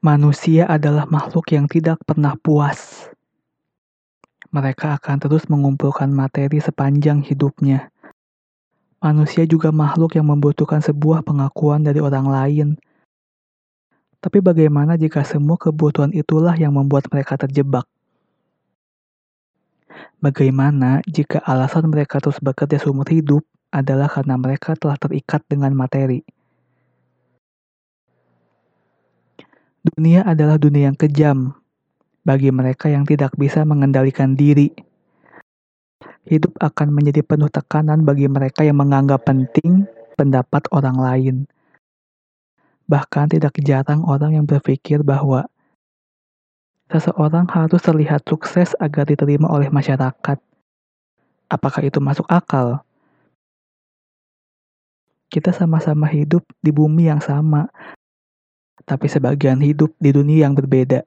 Manusia adalah makhluk yang tidak pernah puas. Mereka akan terus mengumpulkan materi sepanjang hidupnya. Manusia juga makhluk yang membutuhkan sebuah pengakuan dari orang lain. Tapi bagaimana jika semua kebutuhan itulah yang membuat mereka terjebak? Bagaimana jika alasan mereka terus bekerja seumur hidup adalah karena mereka telah terikat dengan materi? Dunia adalah dunia yang kejam bagi mereka yang tidak bisa mengendalikan diri. Hidup akan menjadi penuh tekanan bagi mereka yang menganggap penting pendapat orang lain. Bahkan tidak jarang orang yang berpikir bahwa seseorang harus terlihat sukses agar diterima oleh masyarakat. Apakah itu masuk akal? Kita sama-sama hidup di bumi yang sama, tapi sebagian hidup di dunia yang berbeda.